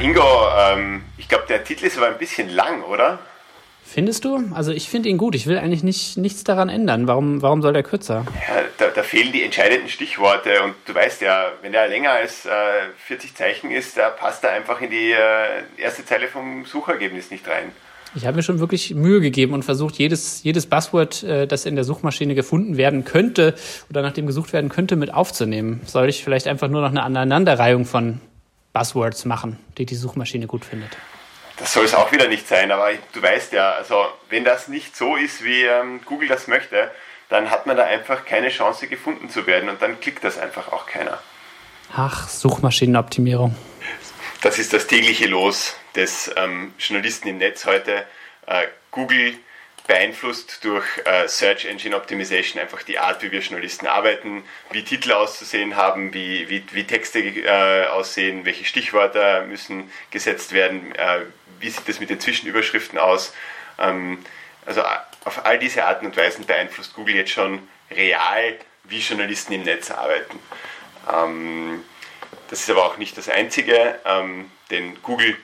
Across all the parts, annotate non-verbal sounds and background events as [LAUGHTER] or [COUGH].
Ingo, ähm, ich glaube, der Titel ist aber ein bisschen lang, oder? Findest du? Also ich finde ihn gut. Ich will eigentlich nicht, nichts daran ändern. Warum, warum soll der kürzer? Ja, da, da, fehlen die entscheidenden Stichworte und du weißt ja, wenn der länger als äh, 40 Zeichen ist, da passt er einfach in die äh, erste Zeile vom Suchergebnis nicht rein. Ich habe mir schon wirklich Mühe gegeben und versucht, jedes, jedes Buzzword, äh, das in der Suchmaschine gefunden werden könnte oder nach dem gesucht werden könnte, mit aufzunehmen. Soll ich vielleicht einfach nur noch eine Aneinanderreihung von Buzzwords machen, die die Suchmaschine gut findet? Das soll es auch wieder nicht sein, aber du weißt ja, also wenn das nicht so ist, wie ähm, Google das möchte, dann hat man da einfach keine Chance gefunden zu werden und dann klickt das einfach auch keiner. Ach, Suchmaschinenoptimierung. Das ist das tägliche Los des ähm, Journalisten im Netz heute. Äh, Google beeinflusst durch äh, Search Engine Optimization einfach die Art, wie wir Journalisten arbeiten, wie Titel auszusehen haben, wie, wie, wie Texte äh, aussehen, welche Stichwörter müssen gesetzt werden, äh, wie sieht es mit den Zwischenüberschriften aus. Ähm, also auf all diese Arten und Weisen beeinflusst Google jetzt schon real, wie Journalisten im Netz arbeiten. Ähm, das ist aber auch nicht das Einzige, ähm, denn Google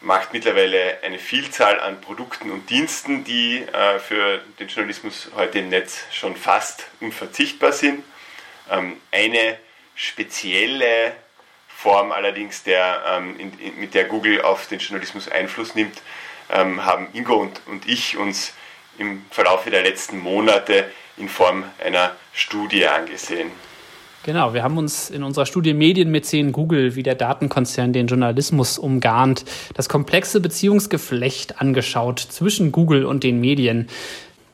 macht mittlerweile eine Vielzahl an Produkten und Diensten, die äh, für den Journalismus heute im Netz schon fast unverzichtbar sind. Ähm, eine spezielle Form allerdings, der, ähm, in, in, mit der Google auf den Journalismus Einfluss nimmt, ähm, haben Ingo und, und ich uns im Verlauf der letzten Monate in Form einer Studie angesehen. Genau, wir haben uns in unserer Studie Medienmäzen Google, wie der Datenkonzern den Journalismus umgarnt, das komplexe Beziehungsgeflecht angeschaut zwischen Google und den Medien.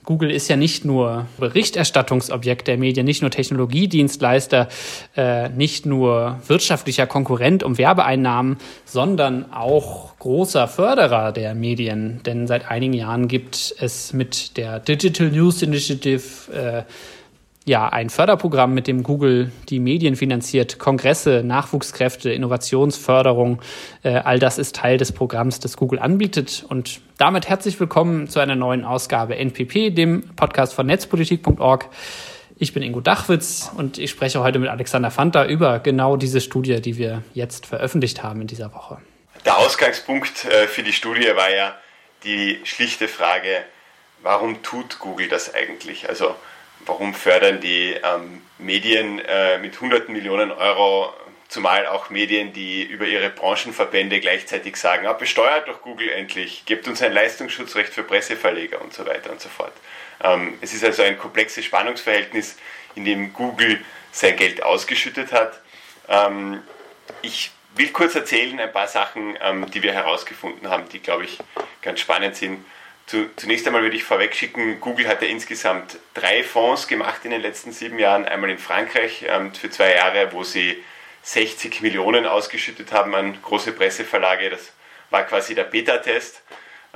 Google ist ja nicht nur Berichterstattungsobjekt der Medien, nicht nur Technologiedienstleister, äh, nicht nur wirtschaftlicher Konkurrent um Werbeeinnahmen, sondern auch großer Förderer der Medien. Denn seit einigen Jahren gibt es mit der Digital News Initiative äh, ja, ein Förderprogramm, mit dem Google die Medien finanziert, Kongresse, Nachwuchskräfte, Innovationsförderung, äh, all das ist Teil des Programms, das Google anbietet. Und damit herzlich willkommen zu einer neuen Ausgabe NPP, dem Podcast von netzpolitik.org. Ich bin Ingo Dachwitz und ich spreche heute mit Alexander Fanta über genau diese Studie, die wir jetzt veröffentlicht haben in dieser Woche. Der Ausgangspunkt äh, für die Studie war ja die schlichte Frage, warum tut Google das eigentlich? Also warum fördern die ähm, Medien äh, mit hunderten Millionen Euro, zumal auch Medien, die über ihre Branchenverbände gleichzeitig sagen, ah, besteuert doch Google endlich, gebt uns ein Leistungsschutzrecht für Presseverleger und so weiter und so fort. Ähm, es ist also ein komplexes Spannungsverhältnis, in dem Google sein Geld ausgeschüttet hat. Ähm, ich will kurz erzählen ein paar Sachen, ähm, die wir herausgefunden haben, die, glaube ich, ganz spannend sind. Zu, zunächst einmal würde ich vorwegschicken, Google hat ja insgesamt drei Fonds gemacht in den letzten sieben Jahren. Einmal in Frankreich ähm, für zwei Jahre, wo sie 60 Millionen ausgeschüttet haben an große Presseverlage. Das war quasi der Beta-Test.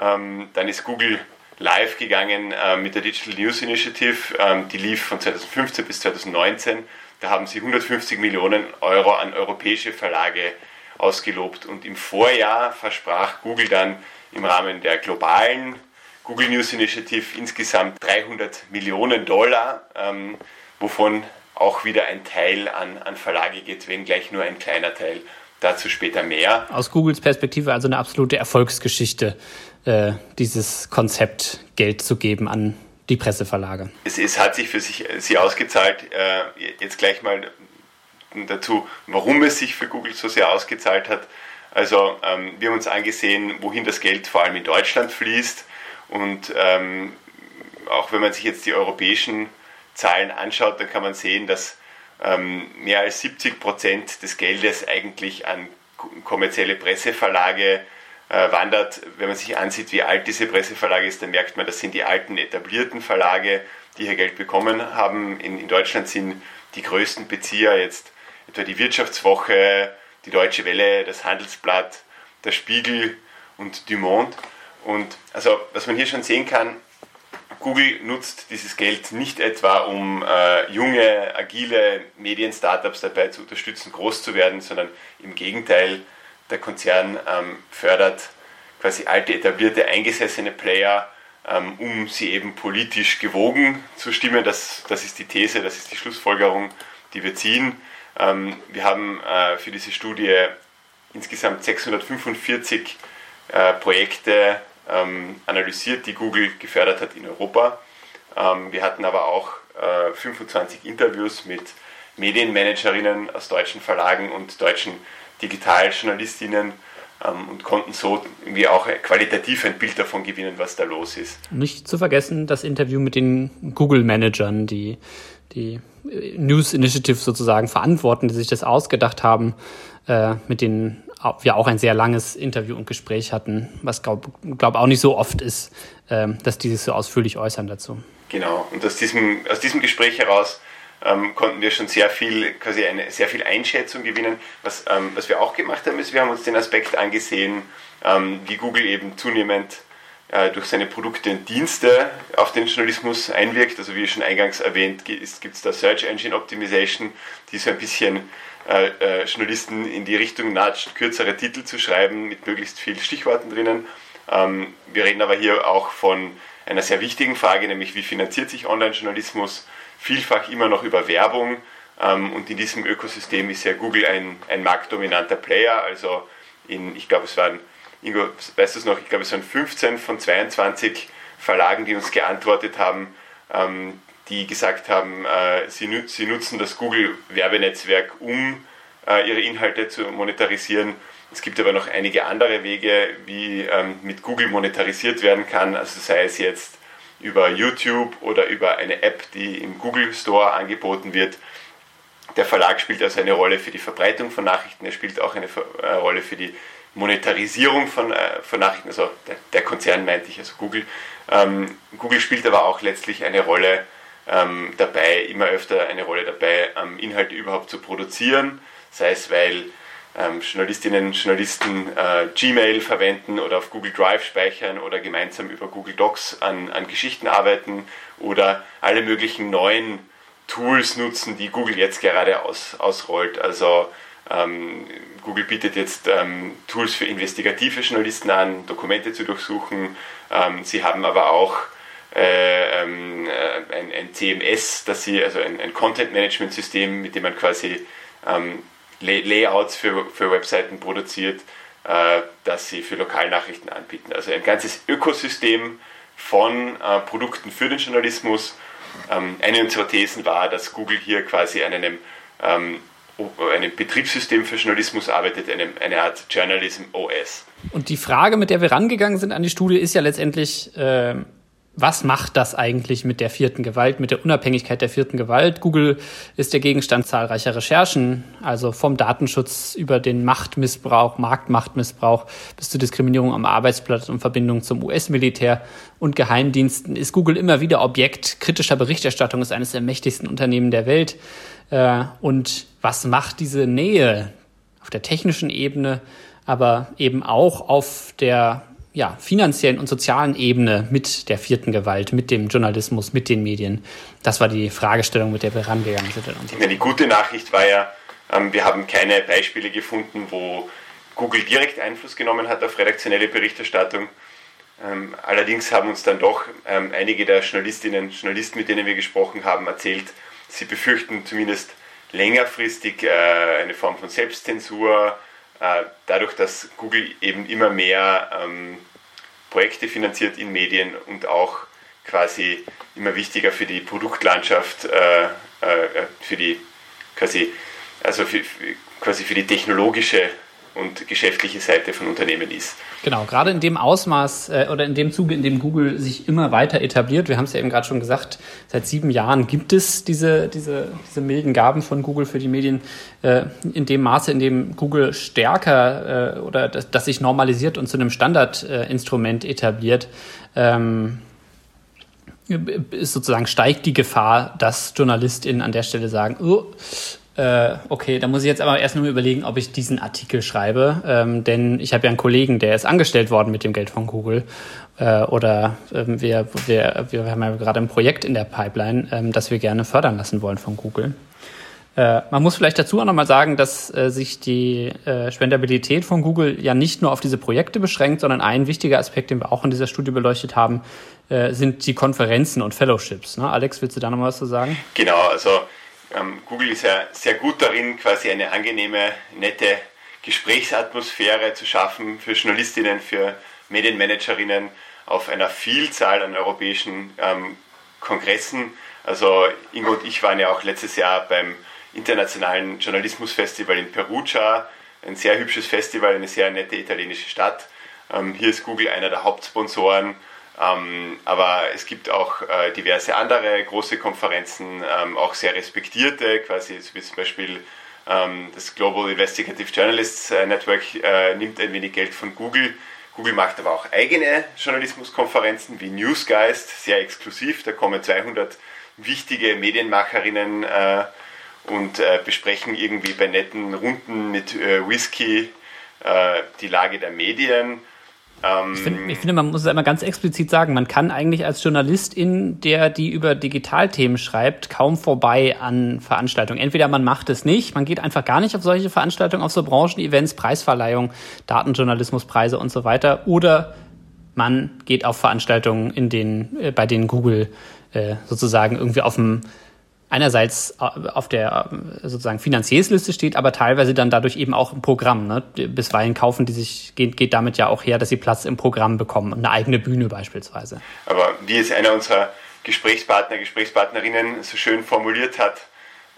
Ähm, dann ist Google live gegangen äh, mit der Digital News Initiative. Ähm, die lief von 2015 bis 2019. Da haben sie 150 Millionen Euro an europäische Verlage ausgelobt. Und im Vorjahr versprach Google dann im Rahmen der globalen Google News Initiative insgesamt 300 Millionen Dollar, ähm, wovon auch wieder ein Teil an, an Verlage geht, wenn gleich nur ein kleiner Teil. Dazu später mehr. Aus Googles Perspektive also eine absolute Erfolgsgeschichte, äh, dieses Konzept Geld zu geben an die Presseverlage. Es, es hat sich für sich, sie ausgezahlt. Äh, jetzt gleich mal dazu, warum es sich für Google so sehr ausgezahlt hat. Also ähm, wir haben uns angesehen, wohin das Geld vor allem in Deutschland fließt. Und ähm, auch wenn man sich jetzt die europäischen Zahlen anschaut, dann kann man sehen, dass ähm, mehr als 70 Prozent des Geldes eigentlich an kommerzielle Presseverlage äh, wandert. Wenn man sich ansieht, wie alt diese Presseverlage ist, dann merkt man, das sind die alten etablierten Verlage, die hier Geld bekommen haben. In, in Deutschland sind die größten Bezieher jetzt etwa die Wirtschaftswoche, die Deutsche Welle, das Handelsblatt, der Spiegel und Du Monde. Und also, was man hier schon sehen kann, Google nutzt dieses Geld nicht etwa, um äh, junge, agile Medien-Startups dabei zu unterstützen, groß zu werden, sondern im Gegenteil, der Konzern ähm, fördert quasi alte, etablierte, eingesessene Player, ähm, um sie eben politisch gewogen zu stimmen. Das, das ist die These, das ist die Schlussfolgerung, die wir ziehen. Ähm, wir haben äh, für diese Studie insgesamt 645 äh, Projekte ähm, analysiert, die Google gefördert hat in Europa. Ähm, wir hatten aber auch äh, 25 Interviews mit Medienmanagerinnen aus deutschen Verlagen und deutschen Digitaljournalistinnen ähm, und konnten so irgendwie auch qualitativ ein Bild davon gewinnen, was da los ist. Nicht zu vergessen das Interview mit den Google-Managern, die die News Initiative sozusagen verantworten, die sich das ausgedacht haben, äh, mit denen wir auch ein sehr langes Interview und Gespräch hatten, was glaube glaub auch nicht so oft ist, äh, dass die sich so ausführlich äußern dazu. Genau, und aus diesem, aus diesem Gespräch heraus ähm, konnten wir schon sehr viel, quasi eine sehr viel Einschätzung gewinnen. Was, ähm, was wir auch gemacht haben, ist, wir haben uns den Aspekt angesehen, ähm, wie Google eben zunehmend äh, durch seine Produkte und Dienste auf den Journalismus einwirkt. Also wie schon eingangs erwähnt, gibt es da Search Engine Optimization, die so ein bisschen äh, äh, Journalisten in die Richtung natscht, kürzere Titel zu schreiben mit möglichst vielen Stichworten drinnen. Ähm, wir reden aber hier auch von einer sehr wichtigen Frage, nämlich wie finanziert sich Online-Journalismus? Vielfach immer noch über Werbung. Ähm, und in diesem Ökosystem ist ja Google ein, ein marktdominanter Player. Also in, ich glaube, es waren Ingo, weißt du es noch, ich glaube es waren 15 von 22 Verlagen, die uns geantwortet haben, ähm, die gesagt haben, äh, sie, sie, nutzen das Google-Werbenetzwerk, um äh, ihre Inhalte zu monetarisieren. Es gibt aber noch einige andere Wege, wie ähm, mit Google monetarisiert werden kann, also sei es jetzt über YouTube oder über eine App, die im Google Store angeboten wird. Der Verlag spielt also eine Rolle für die Verbreitung von Nachrichten, er spielt auch eine äh, Rolle für die Monetarisierung von, von Nachrichten, also der, der, Konzern meinte ich, also Google. Ähm, Google spielt aber auch letztlich eine Rolle ähm, dabei, immer öfter eine Rolle dabei, ähm, Inhalte überhaupt zu produzieren, sei es weil ähm, Journalistinnen und Journalisten äh, Gmail verwenden oder auf Google Drive speichern oder gemeinsam über Google Docs an, an Geschichten arbeiten oder alle möglichen neuen Tools nutzen, die Google jetzt gerade aus, ausrollt. Also ähm, Google bietet jetzt ähm, Tools für investigative Journalisten an, Dokumente zu durchsuchen. Ähm, sie haben aber auch äh, ähm, äh, ein, ein, CMS, das sie, also ein, ein Content-Management-System, mit dem man quasi ähm, Lay Layouts für, für Webseiten produziert, äh, das sie für Lokalnachrichten anbieten. Also ein ganzes Ökosystem von äh, Produkten für den Journalismus. Ähm, eine unserer Thesen war, dass Google hier quasi an einem einem Betriebssystem für Journalismus arbeitet, eine, eine Art Journalism OS. Und die Frage, mit der wir rangegangen sind an die Studie, ist ja letztendlich, äh, was macht das eigentlich mit der vierten Gewalt, mit der Unabhängigkeit der vierten Gewalt? Google ist der Gegenstand zahlreicher Recherchen, also vom Datenschutz über den Machtmissbrauch, Marktmachtmissbrauch bis zur Diskriminierung am Arbeitsplatz und Verbindung zum US-Militär und Geheimdiensten ist Google immer wieder Objekt kritischer Berichterstattung, ist eines der mächtigsten Unternehmen der Welt. Äh, und was macht diese Nähe auf der technischen Ebene, aber eben auch auf der ja, finanziellen und sozialen Ebene mit der vierten Gewalt, mit dem Journalismus, mit den Medien? Das war die Fragestellung, mit der wir rangegangen sind. Ja, die gute Nachricht war ja, ähm, wir haben keine Beispiele gefunden, wo Google direkt Einfluss genommen hat auf redaktionelle Berichterstattung. Ähm, allerdings haben uns dann doch ähm, einige der Journalistinnen und Journalisten, mit denen wir gesprochen haben, erzählt, sie befürchten zumindest längerfristig äh, eine Form von Selbstzensur, dadurch, dass Google eben immer mehr ähm, Projekte finanziert in Medien und auch quasi immer wichtiger für die Produktlandschaft, äh, äh, für die quasi, also für, quasi für die technologische und geschäftliche Seite von Unternehmen ist. Genau, gerade in dem Ausmaß äh, oder in dem Zuge, in dem Google sich immer weiter etabliert, wir haben es ja eben gerade schon gesagt, seit sieben Jahren gibt es diese, diese, diese milden Gaben von Google für die Medien. Äh, in dem Maße, in dem Google stärker äh, oder das, das, sich normalisiert und zu einem Standardinstrument etabliert, ähm, ist sozusagen steigt die Gefahr, dass JournalistInnen an der Stelle sagen, oh, äh, okay, da muss ich jetzt aber erst nur überlegen, ob ich diesen Artikel schreibe, ähm, denn ich habe ja einen Kollegen, der ist angestellt worden mit dem Geld von Google äh, oder ähm, wir, wir, wir haben ja gerade ein Projekt in der Pipeline, ähm, das wir gerne fördern lassen wollen von Google. Äh, man muss vielleicht dazu auch nochmal sagen, dass äh, sich die äh, Spendabilität von Google ja nicht nur auf diese Projekte beschränkt, sondern ein wichtiger Aspekt, den wir auch in dieser Studie beleuchtet haben, äh, sind die Konferenzen und Fellowships. Ne? Alex, willst du da nochmal was zu sagen? Genau, also ähm, Google ist ja sehr gut darin, quasi eine angenehme, nette Gesprächsatmosphäre zu schaffen für Journalistinnen, für Medienmanagerinnen auf einer Vielzahl an europäischen ähm, Kongressen. Also Ingo und ich waren ja auch letztes Jahr beim Internationalen Journalismusfestival in Perugia, ein sehr hübsches Festival, eine sehr nette italienische Stadt. Ähm, hier ist Google einer der Hauptsponsoren, aber es gibt auch äh, diverse andere große Konferenzen, ähm, auch sehr respektierte, quasi wie zum Beispiel ähm, das Global Investigative Journalists äh, Network äh, nimmt ein wenig Geld von Google. Google macht aber auch eigene Journalismuskonferenzen wie Newsgeist, sehr exklusiv. Da kommen 200 wichtige Medienmacherinnen und besprechen irgendwie bei netten Runden mit Whisky die Lage der Medien. Ähm, ich, find, ich finde, man muss es einmal ganz explizit sagen, man kann eigentlich als Journalistin, der die über Digitalthemen schreibt, kaum vorbei an Veranstaltungen. Entweder man macht es nicht, man geht einfach gar nicht auf solche Veranstaltungen, auf so Branchenevents, Preisverleihung, Datenjournalismuspreise und so weiter, oder man geht auf Veranstaltungen, in denen, äh, bei denen Google äh, sozusagen irgendwie auf dem einerseits äh, auf der äh, sozusagen Finanziersliste steht, aber teilweise dann dadurch eben auch im Programm. Ne? Bisweilen kaufen die sich, geht, geht damit ja auch her, dass sie Platz im Programm bekommen, eine eigene Bühne beispielsweise. Aber wie es einer unserer Gesprächspartner, Gesprächspartnerinnen so schön formuliert hat,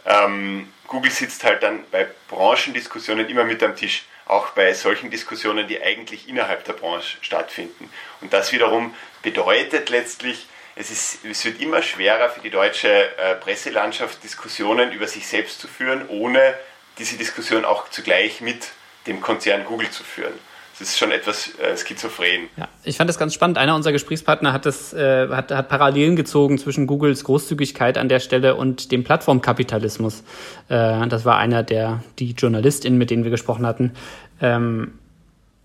ähm, Google sitzt halt dann bei Branchendiskussionen immer mit am Tisch, auch bei solchen Diskussionen, die eigentlich innerhalb der Branche stattfinden. Und das wiederum bedeutet letztlich, es, ist, es wird immer schwerer für die deutsche äh, Presselandschaft, Diskussionen über sich selbst zu führen, ohne diese Diskussion auch zugleich mit dem Konzern Google zu führen. Das ist schon etwas äh, schizophren. Ja, ich fand das ganz spannend. Einer unserer Gesprächspartner hat, das, äh, hat, hat Parallelen gezogen zwischen Googles Großzügigkeit an der Stelle und dem Plattformkapitalismus. Äh, das war einer der die JournalistInnen, mit denen wir gesprochen hatten. Ähm,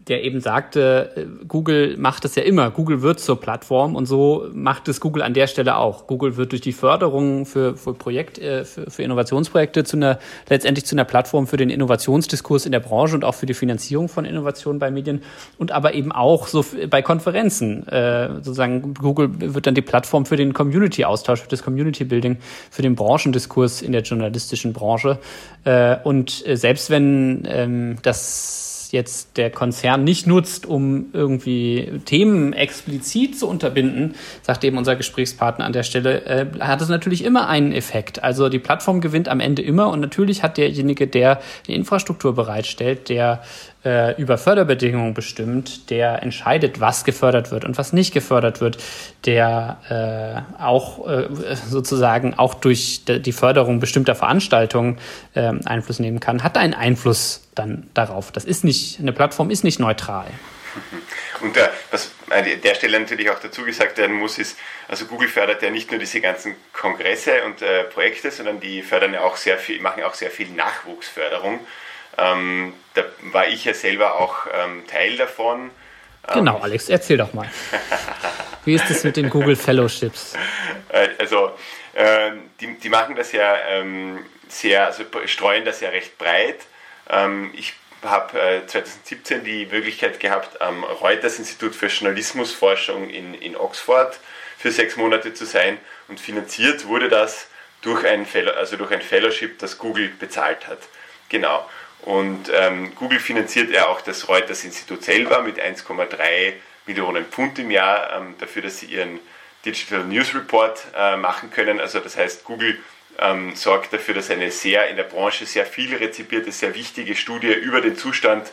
der eben sagte, äh, Google macht es ja immer. Google wird zur Plattform und so macht es Google an der Stelle auch. Google wird durch die Förderung für, für Projekt, äh, für, für Innovationsprojekte zu einer, letztendlich zu einer Plattform für den Innovationsdiskurs in der Branche und auch für die Finanzierung von Innovationen bei Medien und aber eben auch so bei Konferenzen. Äh, sozusagen Google wird dann die Plattform für den Community-Austausch, für das Community-Building, für den Branchendiskurs in der journalistischen Branche. Und selbst wenn ähm, das jetzt der Konzern nicht nutzt, um irgendwie Themen explizit zu unterbinden, sagt eben unser Gesprächspartner an der Stelle, äh, hat es natürlich immer einen Effekt. Also die Plattform gewinnt am Ende immer und natürlich hat derjenige, der die Infrastruktur bereitstellt, der äh, über Förderbedingungen bestimmt, der entscheidet, was gefördert wird und was nicht gefördert wird, der äh, auch äh, sozusagen auch durch die Förderung bestimmter Veranstaltungen äh, Einfluss nehmen kann, hat einen Einfluss dann darauf. Das ist nicht, eine Plattform ist nicht neutral. Und der, was an der Stelle natürlich auch dazu gesagt werden muss, ist, also Google fördert ja nicht nur diese ganzen Kongresse und äh, Projekte, sondern die fördern ja auch sehr viel, machen auch sehr viel Nachwuchsförderung. Ähm, da war ich ja selber auch ähm, Teil davon. Genau, Alex, erzähl doch mal. [LAUGHS] Wie ist es mit den Google Fellowships? Äh, also, äh, die, die machen das ja ähm, sehr, also streuen das ja recht breit. Ähm, ich habe äh, 2017 die Möglichkeit gehabt, am Reuters Institut für Journalismusforschung in, in Oxford für sechs Monate zu sein und finanziert wurde das durch ein, Fellow, also durch ein Fellowship, das Google bezahlt hat. Genau. Und ähm, Google finanziert ja auch das Reuters-Institut selber mit 1,3 Millionen Pfund im Jahr ähm, dafür, dass sie ihren Digital News Report äh, machen können. Also das heißt, Google ähm, sorgt dafür, dass eine sehr in der Branche sehr viel rezipierte, sehr wichtige Studie über den Zustand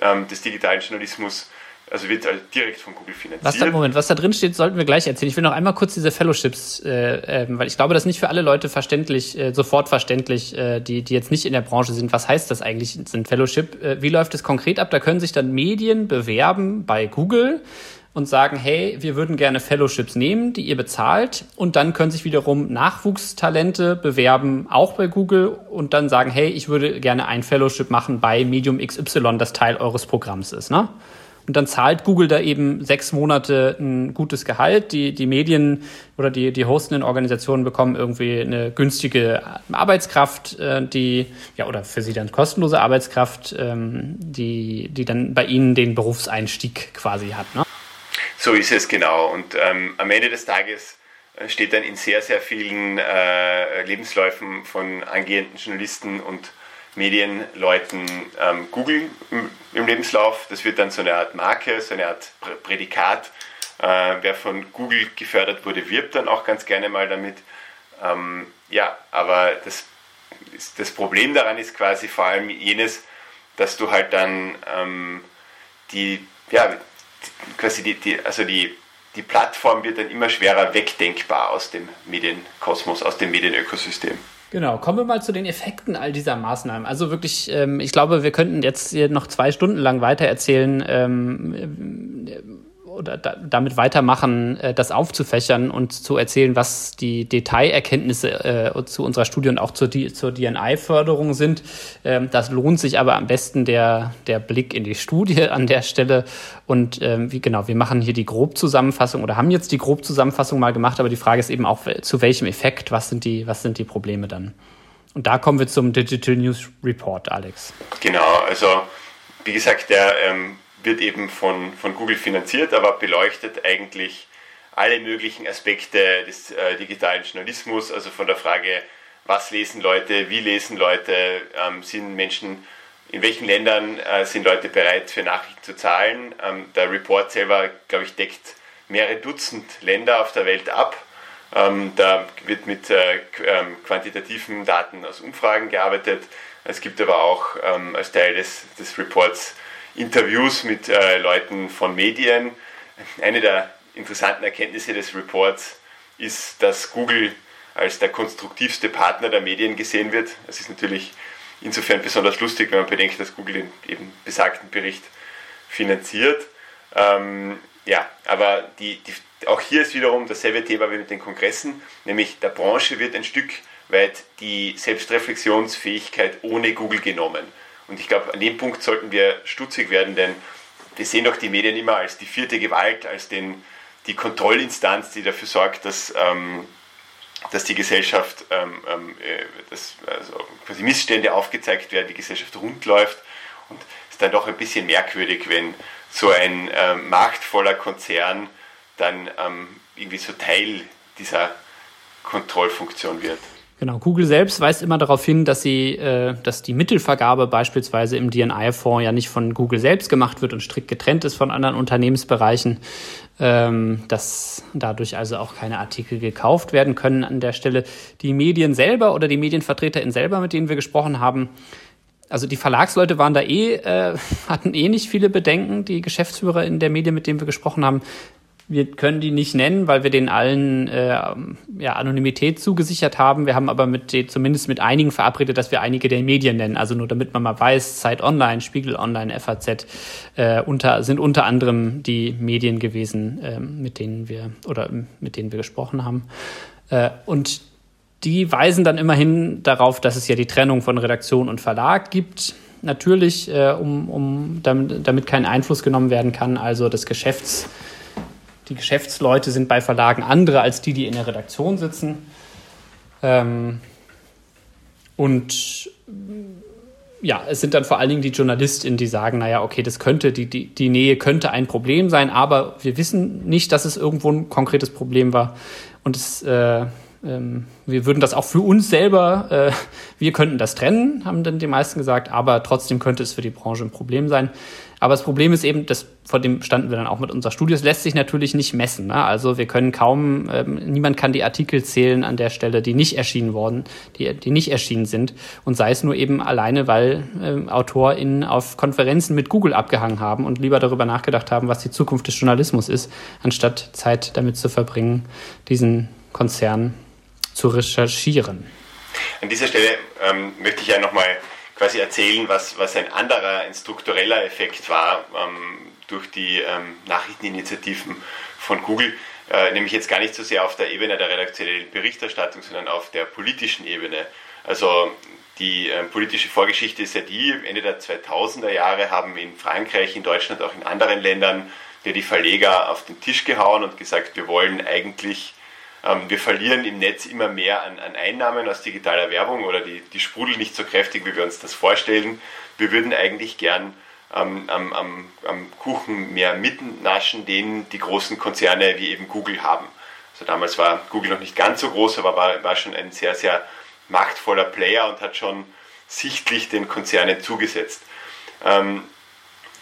ähm, des digitalen Journalismus also wird halt direkt von Google finanziert. Was da, Moment, was da drin steht, sollten wir gleich erzählen. Ich will noch einmal kurz diese Fellowships, äh, äh, weil ich glaube, das ist nicht für alle Leute verständlich, äh, sofort verständlich, äh, die, die jetzt nicht in der Branche sind. Was heißt das eigentlich, ein Fellowship? Äh, wie läuft es konkret ab? Da können sich dann Medien bewerben bei Google und sagen, hey, wir würden gerne Fellowships nehmen, die ihr bezahlt. Und dann können sich wiederum Nachwuchstalente bewerben, auch bei Google, und dann sagen, hey, ich würde gerne ein Fellowship machen bei Medium XY, das Teil eures Programms ist. Ne? Und dann zahlt Google da eben sechs Monate ein gutes Gehalt. Die, die Medien oder die, die hostenden Organisationen bekommen irgendwie eine günstige Arbeitskraft, äh, die, ja, oder für sie dann kostenlose Arbeitskraft, ähm, die, die dann bei ihnen den Berufseinstieg quasi hat. Ne? So ist es genau. Und ähm, am Ende des Tages äh, steht dann in sehr, sehr vielen äh, Lebensläufen von angehenden Journalisten und Medienleuten ähm, Google im, im, Lebenslauf. Das wird dann so eine Art Marke, so eine Art Prädikat. Äh, wer von Google gefördert wurde, wirbt dann auch ganz gerne mal damit. Ähm, ja, aber das, das Problem daran ist quasi vor allem jenes, dass du halt dann ähm, die, ja, quasi die, die, also die, die Plattform wird dann immer schwerer wegdenkbar aus dem Medienkosmos, aus dem Medienökosystem. Genau, kommen wir mal zu den Effekten all dieser Maßnahmen. Also wirklich, ähm, ich glaube, wir könnten jetzt hier noch zwei Stunden lang weiter erzählen, ähm, oder da, damit weitermachen, äh, das aufzufächern und zu erzählen, was die Detailerkenntnisse äh, zu unserer Studie und auch zur, zur DNI-Förderung sind. Ähm, das lohnt sich aber am besten der, der Blick in die Studie [LAUGHS] an der Stelle. Und ähm, wie genau, wir machen hier die Grobzusammenfassung oder haben jetzt die Grobzusammenfassung mal gemacht, aber die Frage ist eben auch, zu welchem Effekt, was sind die, was sind die Probleme dann? Und da kommen wir zum Digital News Report, Alex. Genau, also wie gesagt, der ähm, wird eben von, von Google finanziert, aber beleuchtet eigentlich alle möglichen Aspekte des äh, digitalen Journalismus, also von der Frage, was lesen Leute, wie lesen Leute, ähm, sind Menschen, in welchen Ländern äh, sind Leute bereit für Nachrichten zu zahlen. Ähm, der Report selber, glaube ich, deckt mehrere Dutzend Länder auf der Welt ab. Ähm, da wird mit äh, ähm, quantitativen Daten aus Umfragen gearbeitet. Es gibt aber auch ähm, als Teil des, des Reports Interviews mit äh, Leuten von Medien. Eine der interessanten Erkenntnisse des Reports ist, dass Google als der konstruktivste Partner der Medien gesehen wird. Es ist natürlich insofern besonders lustig, wenn man bedenkt, dass Google den eben besagten Bericht finanziert. Ähm, ja, aber die, die, auch hier ist wiederum dasselbe Thema wie mit den Kongressen, nämlich der Branche wird ein Stück weit die Selbstreflexionsfähigkeit ohne Google genommen. Und ich glaube, an dem Punkt sollten wir stutzig werden, denn wir sehen doch die Medien immer als die vierte Gewalt, als den, die Kontrollinstanz, die dafür sorgt, dass, ähm, dass die Gesellschaft, ähm, ähm äh, dass also quasi Missstände aufgezeigt werden, die Gesellschaft rund läuft. Und es ist dann doch ein bisschen merkwürdig, wenn so ein ähm, machtvoller Konzern dann ähm, irgendwie so Teil dieser Kontrollfunktion wird. Genau, Google selbst weist immer darauf hin, dass sie, äh, dass die Mittelvergabe beispielsweise im DNI-Fonds ja nicht von Google selbst gemacht wird und strikt getrennt ist von anderen Unternehmensbereichen, ähm, dass dadurch also auch keine Artikel gekauft werden können an der Stelle. Die Medien selber oder die MedienvertreterInnen selber, mit denen wir gesprochen haben, also die Verlagsleute waren da eh, äh, [LAUGHS] hatten eh nicht viele Bedenken, die Geschäftsführer in der Medien, mit denen wir gesprochen haben, wir können die nicht nennen, weil wir den allen äh, ja, Anonymität zugesichert haben. Wir haben aber mit zumindest mit einigen verabredet, dass wir einige der Medien nennen. Also nur damit man mal weiß, Zeit Online, Spiegel Online, FAZ äh, unter, sind unter anderem die Medien gewesen, äh, mit denen wir oder mit denen wir gesprochen haben. Äh, und die weisen dann immerhin darauf, dass es ja die Trennung von Redaktion und Verlag gibt. Natürlich, äh, um, um damit, damit kein Einfluss genommen werden kann. Also das Geschäfts die Geschäftsleute sind bei Verlagen andere als die, die in der Redaktion sitzen. Ähm, und ja, es sind dann vor allen Dingen die JournalistInnen, die sagen, naja, okay, das könnte, die, die, die Nähe könnte ein Problem sein, aber wir wissen nicht, dass es irgendwo ein konkretes Problem war. Und es, äh, ähm, wir würden das auch für uns selber, äh, wir könnten das trennen, haben dann die meisten gesagt, aber trotzdem könnte es für die Branche ein Problem sein. Aber das Problem ist eben, das, vor dem standen wir dann auch mit unserer Studie, es lässt sich natürlich nicht messen. Ne? Also wir können kaum, ähm, niemand kann die Artikel zählen an der Stelle, die nicht erschienen worden, die, die nicht erschienen sind. Und sei es nur eben alleine, weil ähm, AutorInnen auf Konferenzen mit Google abgehangen haben und lieber darüber nachgedacht haben, was die Zukunft des Journalismus ist, anstatt Zeit damit zu verbringen, diesen Konzern zu recherchieren. An dieser Stelle ähm, möchte ich ja nochmal quasi erzählen, was, was ein anderer, ein struktureller Effekt war ähm, durch die ähm, Nachrichteninitiativen von Google. Äh, nämlich jetzt gar nicht so sehr auf der Ebene der redaktionellen Berichterstattung, sondern auf der politischen Ebene. Also die äh, politische Vorgeschichte ist ja die, Ende der 2000er Jahre haben in Frankreich, in Deutschland, auch in anderen Ländern die Verleger auf den Tisch gehauen und gesagt, wir wollen eigentlich wir verlieren im Netz immer mehr an, an Einnahmen aus digitaler Werbung oder die, die sprudeln nicht so kräftig, wie wir uns das vorstellen. Wir würden eigentlich gern ähm, am, am, am Kuchen mehr mitnaschen, den die großen Konzerne wie eben Google haben. Also damals war Google noch nicht ganz so groß, aber war, war schon ein sehr, sehr machtvoller Player und hat schon sichtlich den Konzernen zugesetzt. Ähm,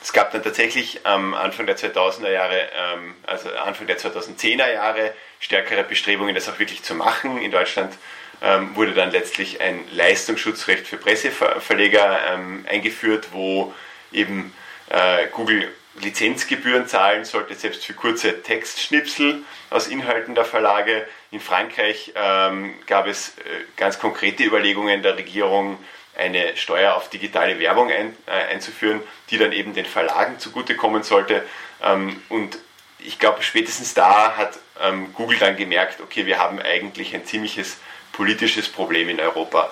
es gab dann tatsächlich am Anfang der 2000er Jahre, ähm, also Anfang der 2010er Jahre, stärkere Bestrebungen, das auch wirklich zu machen. In Deutschland ähm, wurde dann letztlich ein Leistungsschutzrecht für Presseverleger ähm, eingeführt, wo eben äh, Google Lizenzgebühren zahlen sollte, selbst für kurze Textschnipsel aus Inhalten der Verlage. In Frankreich ähm, gab es äh, ganz konkrete Überlegungen der Regierung, eine Steuer auf digitale Werbung ein, äh, einzuführen, die dann eben den Verlagen zugutekommen sollte. Ähm, und ich glaube, spätestens da hat ähm, Google dann gemerkt, okay, wir haben eigentlich ein ziemliches politisches Problem in Europa.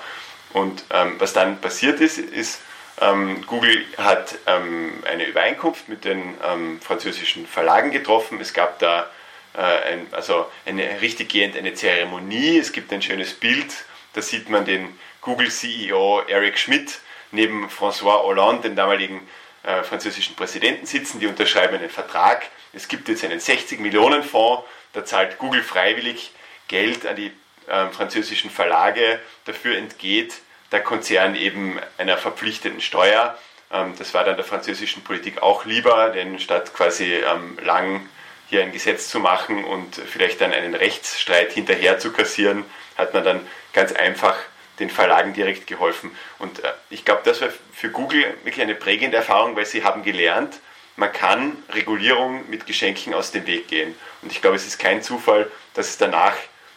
Und ähm, was dann passiert ist, ist, ähm, Google hat ähm, eine Übereinkunft mit den ähm, französischen Verlagen getroffen. Es gab da äh, ein, also eine richtig gehend eine Zeremonie. Es gibt ein schönes Bild, da sieht man den Google-CEO Eric Schmidt neben François Hollande, dem damaligen äh, französischen Präsidenten, sitzen. Die unterschreiben einen Vertrag. Es gibt jetzt einen 60 Millionen Fonds, da zahlt Google freiwillig Geld an die äh, französischen Verlage. Dafür entgeht der Konzern eben einer verpflichtenden Steuer. Ähm, das war dann der französischen Politik auch lieber, denn statt quasi ähm, lang hier ein Gesetz zu machen und vielleicht dann einen Rechtsstreit hinterher zu kassieren, hat man dann ganz einfach den Verlagen direkt geholfen. Und äh, ich glaube, das war für Google wirklich eine prägende Erfahrung, weil sie haben gelernt, man kann Regulierung mit Geschenken aus dem Weg gehen. Und ich glaube, es ist kein Zufall, dass es danach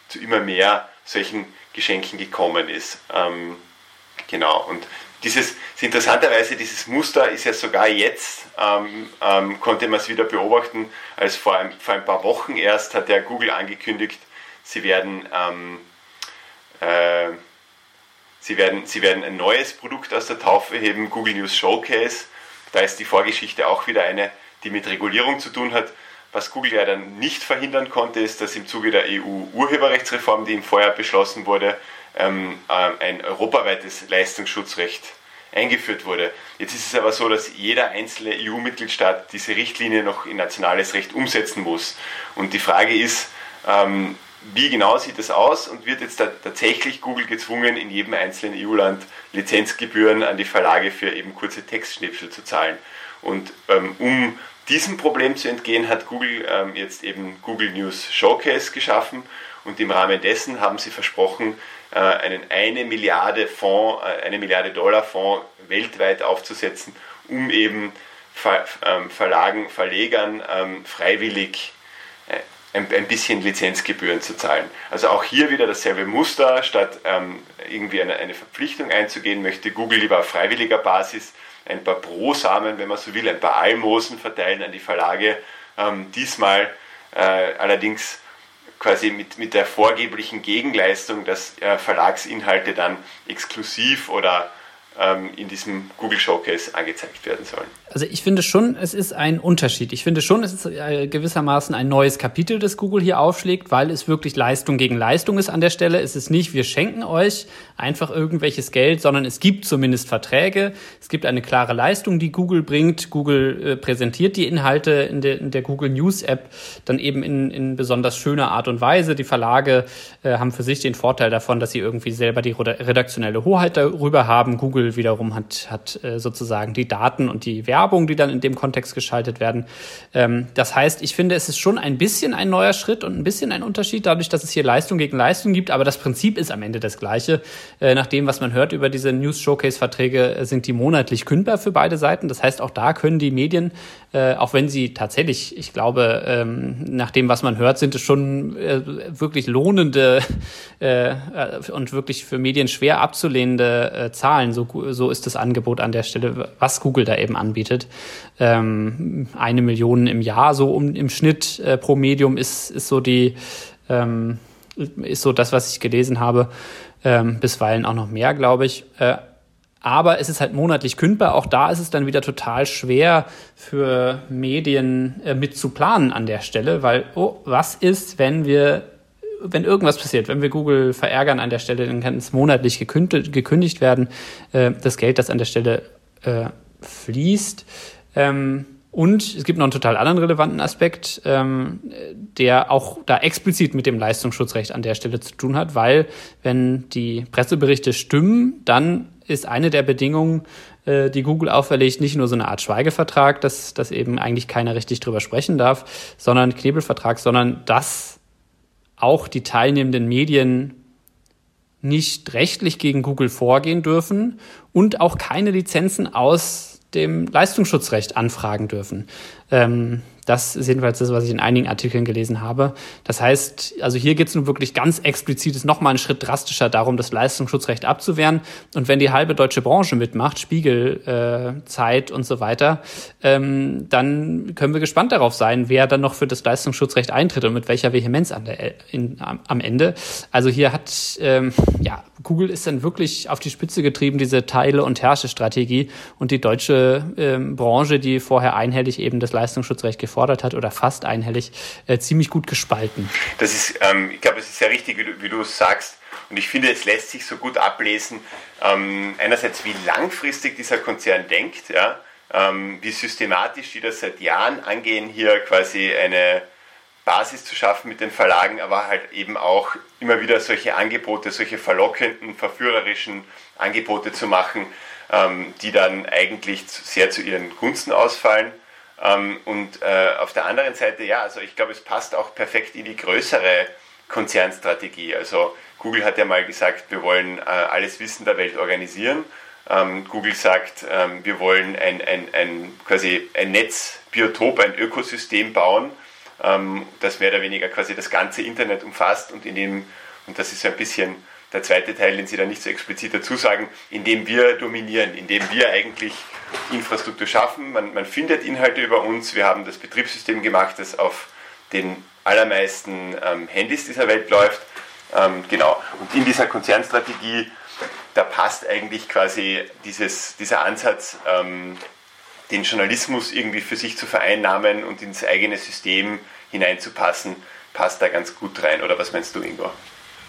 zu immer mehr solchen Geschenken gekommen ist. Ähm, genau, und dieses, interessanterweise, dieses Muster ist ja sogar jetzt, ähm, ähm, konnte man es wieder beobachten, als vor ein, vor ein paar Wochen erst hat der Google angekündigt, sie werden, ähm, äh, sie, werden, sie werden ein neues Produkt aus der Taufe heben, Google News Showcase. Da ist die Vorgeschichte auch wieder eine, die mit Regulierung zu tun hat. Was Google ja dann nicht verhindern konnte, ist, dass im Zuge der EU-Urheberrechtsreform, die im Vorjahr beschlossen wurde, ähm, äh, ein europaweites Leistungsschutzrecht eingeführt wurde. Jetzt ist es aber so, dass jeder einzelne EU-Mitgliedstaat diese Richtlinie noch in nationales Recht umsetzen muss. Und die Frage ist, ähm, wie genau sieht das aus und wird jetzt tatsächlich Google gezwungen, in jedem einzelnen EU-Land Lizenzgebühren an die Verlage für eben kurze Textschnipsel zu zahlen? Und ähm, um diesem Problem zu entgehen, hat Google ähm, jetzt eben Google News Showcase geschaffen und im Rahmen dessen haben sie versprochen, äh, einen eine Milliarde Fonds, äh, eine Milliarde Dollar Fonds weltweit aufzusetzen, um eben Ver, ähm, Verlagen, Verlegern ähm, freiwillig äh, ein, ein, bisschen Lizenzgebühren zu zahlen. Also auch hier wieder dasselbe Muster, statt ähm, irgendwie eine, eine Verpflichtung einzugehen, möchte Google lieber auf freiwilliger Basis ein paar Brosamen, wenn man so will, ein paar Almosen verteilen an die Verlage. Ähm, diesmal äh, allerdings quasi mit, mit der vorgeblichen Gegenleistung, dass äh, Verlagsinhalte dann exklusiv oder in diesem Google Showcase angezeigt werden sollen. Also ich finde schon, es ist ein Unterschied. Ich finde schon, es ist äh, gewissermaßen ein neues Kapitel, das Google hier aufschlägt, weil es wirklich Leistung gegen Leistung ist an der Stelle. Es ist nicht, wir schenken euch einfach irgendwelches Geld, sondern es gibt zumindest Verträge. Es gibt eine klare Leistung, die Google bringt. Google äh, präsentiert die Inhalte in der, in der, Google News App dann eben in, in besonders schöner Art und Weise. Die Verlage äh, haben für sich den Vorteil davon, dass sie irgendwie selber die redaktionelle Hoheit darüber haben. Google Google wiederum hat, hat äh, sozusagen die Daten und die Werbung, die dann in dem Kontext geschaltet werden. Ähm, das heißt, ich finde, es ist schon ein bisschen ein neuer Schritt und ein bisschen ein Unterschied, dadurch, dass es hier Leistung gegen Leistung gibt, aber das Prinzip ist am Ende das gleiche. Äh, nach dem, was man hört über diese News Showcase-Verträge, äh, sind die monatlich kündbar für beide Seiten. Das heißt, auch da können die Medien, auch wenn sie tatsächlich, ich glaube, ähm, nach dem, was man hört, sind es schon wirklich lohnende und wirklich für Medien schwer abzulehnende Zahlen, so so ist das Angebot an der Stelle, was Google da eben anbietet. Ähm, eine Million im Jahr, so um, im Schnitt äh, pro Medium ist, ist so die, ähm, ist so das, was ich gelesen habe. Ähm, bisweilen auch noch mehr, glaube ich. Äh, aber es ist halt monatlich kündbar. Auch da ist es dann wieder total schwer für Medien äh, mit zu planen an der Stelle, weil, oh, was ist, wenn wir wenn irgendwas passiert, wenn wir Google verärgern an der Stelle, dann kann es monatlich gekündigt, gekündigt werden, äh, das Geld, das an der Stelle äh, fließt. Ähm, und es gibt noch einen total anderen relevanten Aspekt, ähm, der auch da explizit mit dem Leistungsschutzrecht an der Stelle zu tun hat, weil wenn die Presseberichte stimmen, dann ist eine der Bedingungen, äh, die Google auferlegt, nicht nur so eine Art Schweigevertrag, dass, dass eben eigentlich keiner richtig drüber sprechen darf, sondern Knebelvertrag, sondern dass auch die teilnehmenden Medien nicht rechtlich gegen Google vorgehen dürfen und auch keine Lizenzen aus dem Leistungsschutzrecht anfragen dürfen. Ähm, das ist jedenfalls das, was ich in einigen Artikeln gelesen habe. Das heißt, also hier geht es nun wirklich ganz explizit, ist nochmal einen Schritt drastischer darum, das Leistungsschutzrecht abzuwehren. Und wenn die halbe deutsche Branche mitmacht, Spiegel, äh, Zeit und so weiter, ähm, dann können wir gespannt darauf sein, wer dann noch für das Leistungsschutzrecht eintritt und mit welcher Vehemenz an der, in, am Ende. Also hier hat, ähm, ja, Google ist dann wirklich auf die Spitze getrieben, diese Teile- und Herrsche-Strategie. Und die deutsche ähm, Branche, die vorher einhellig eben das Leistungsschutzrecht gefordert hat oder fast einhellig, äh, ziemlich gut gespalten. Das ist, ähm, ich glaube, es ist sehr richtig, wie du, wie du sagst. Und ich finde, es lässt sich so gut ablesen, ähm, einerseits, wie langfristig dieser Konzern denkt, ja, ähm, wie systematisch die das seit Jahren angehen, hier quasi eine Basis zu schaffen mit den Verlagen, aber halt eben auch immer wieder solche Angebote, solche verlockenden, verführerischen Angebote zu machen, ähm, die dann eigentlich sehr zu ihren Gunsten ausfallen. Ähm, und äh, auf der anderen Seite, ja, also ich glaube, es passt auch perfekt in die größere Konzernstrategie. Also Google hat ja mal gesagt, wir wollen äh, alles Wissen der Welt organisieren. Ähm, Google sagt, ähm, wir wollen ein, ein, ein, quasi ein Netzbiotop, ein Ökosystem bauen, ähm, das mehr oder weniger quasi das ganze Internet umfasst und in dem, und das ist ein bisschen der zweite Teil, den Sie da nicht so explizit dazu sagen, in dem wir dominieren, in dem wir eigentlich Infrastruktur schaffen. Man, man findet Inhalte über uns. Wir haben das Betriebssystem gemacht, das auf den allermeisten ähm, Handys dieser Welt läuft. Ähm, genau. Und in dieser Konzernstrategie, da passt eigentlich quasi dieses, dieser Ansatz, ähm, den Journalismus irgendwie für sich zu vereinnahmen und ins eigene System hineinzupassen, passt da ganz gut rein. Oder was meinst du, Ingo?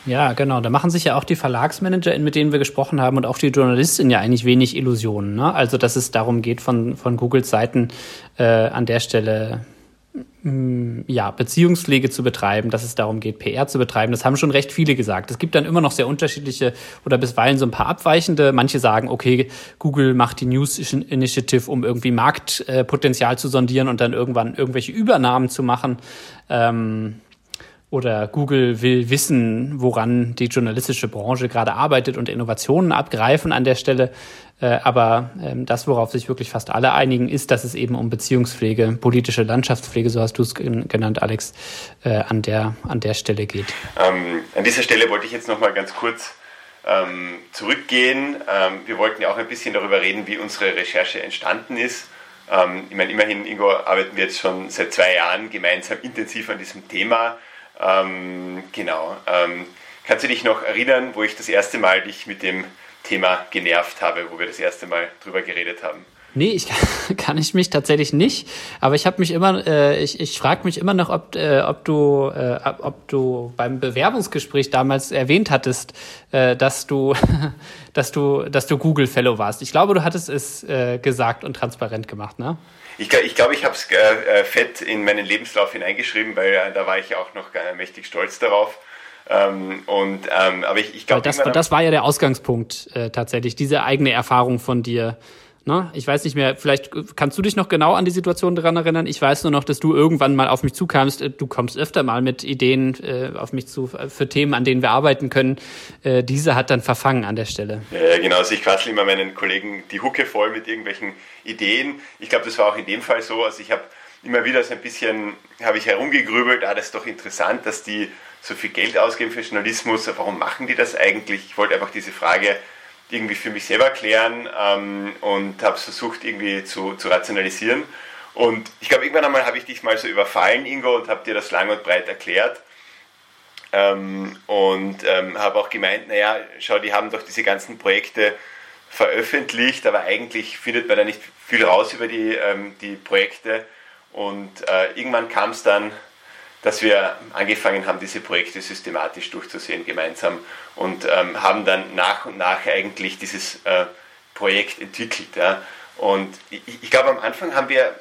Ja, genau. Da machen sich ja auch die Verlagsmanager, mit denen wir gesprochen haben, und auch die Journalistinnen ja eigentlich wenig Illusionen. Ne? Also, dass es darum geht, von, von Googles Seiten äh, an der Stelle mm, ja, Beziehungspflege zu betreiben, dass es darum geht, PR zu betreiben. Das haben schon recht viele gesagt. Es gibt dann immer noch sehr unterschiedliche oder bisweilen so ein paar abweichende. Manche sagen, okay, Google macht die News Initiative, um irgendwie Marktpotenzial zu sondieren und dann irgendwann irgendwelche Übernahmen zu machen. Ähm, oder Google will wissen, woran die journalistische Branche gerade arbeitet und Innovationen abgreifen an der Stelle. Äh, aber ähm, das, worauf sich wirklich fast alle einigen, ist, dass es eben um Beziehungspflege, politische Landschaftspflege, so hast du es genannt, Alex, äh, an, der, an der Stelle geht. Ähm, an dieser Stelle wollte ich jetzt noch mal ganz kurz ähm, zurückgehen. Ähm, wir wollten ja auch ein bisschen darüber reden, wie unsere Recherche entstanden ist. Ähm, ich meine, immerhin, Ingo, arbeiten wir jetzt schon seit zwei Jahren gemeinsam intensiv an diesem Thema. Ähm, genau. Ähm, kannst du dich noch erinnern, wo ich das erste Mal dich mit dem Thema genervt habe, wo wir das erste Mal drüber geredet haben? Nee, ich [LAUGHS] kann ich mich tatsächlich nicht. Aber ich habe mich immer, äh, ich, ich frage mich immer noch, ob, äh, ob du, äh, ob du beim Bewerbungsgespräch damals erwähnt hattest, äh, dass du, [LAUGHS] dass du, dass du Google Fellow warst. Ich glaube, du hattest es äh, gesagt und transparent gemacht, ne? Ich glaube, ich, glaub, ich habe es äh, fett in meinen Lebenslauf hineingeschrieben, weil äh, da war ich auch noch äh, mächtig stolz darauf. Ähm, und, ähm, aber ich, ich glaube, das, das war ja der Ausgangspunkt äh, tatsächlich, diese eigene Erfahrung von dir Ne? Ich weiß nicht mehr, vielleicht kannst du dich noch genau an die Situation daran erinnern. Ich weiß nur noch, dass du irgendwann mal auf mich zukamst. Äh, du kommst öfter mal mit Ideen äh, auf mich zu äh, für Themen, an denen wir arbeiten können. Äh, diese hat dann verfangen an der Stelle. Ja, genau. Also ich quatsche immer meinen Kollegen die Hucke voll mit irgendwelchen Ideen. Ich glaube, das war auch in dem Fall so. Also ich habe immer wieder so ein bisschen, habe ich herumgegrübelt, ah, das ist doch interessant, dass die so viel Geld ausgeben für Journalismus. Warum machen die das eigentlich? Ich wollte einfach diese Frage irgendwie für mich selber klären ähm, und habe es versucht irgendwie zu, zu rationalisieren. Und ich glaube, irgendwann einmal habe ich dich mal so überfallen, Ingo, und habe dir das lang und breit erklärt. Ähm, und ähm, habe auch gemeint, naja, schau, die haben doch diese ganzen Projekte veröffentlicht, aber eigentlich findet man da nicht viel raus über die, ähm, die Projekte. Und äh, irgendwann kam es dann dass wir angefangen haben, diese Projekte systematisch durchzusehen gemeinsam und ähm, haben dann nach und nach eigentlich dieses äh, Projekt entwickelt. Ja. Und ich, ich glaube, am Anfang haben wir,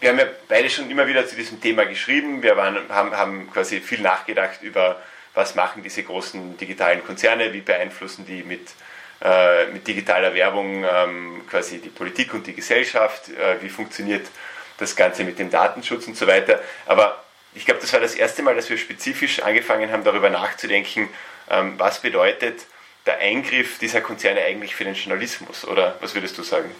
wir haben ja beide schon immer wieder zu diesem Thema geschrieben, wir waren, haben, haben quasi viel nachgedacht über, was machen diese großen digitalen Konzerne, wie beeinflussen die mit äh, mit digitaler Werbung ähm, quasi die Politik und die Gesellschaft, äh, wie funktioniert das Ganze mit dem Datenschutz und so weiter. Aber ich glaube, das war das erste Mal, dass wir spezifisch angefangen haben, darüber nachzudenken, ähm, was bedeutet der Eingriff dieser Konzerne eigentlich für den Journalismus? Oder was würdest du sagen?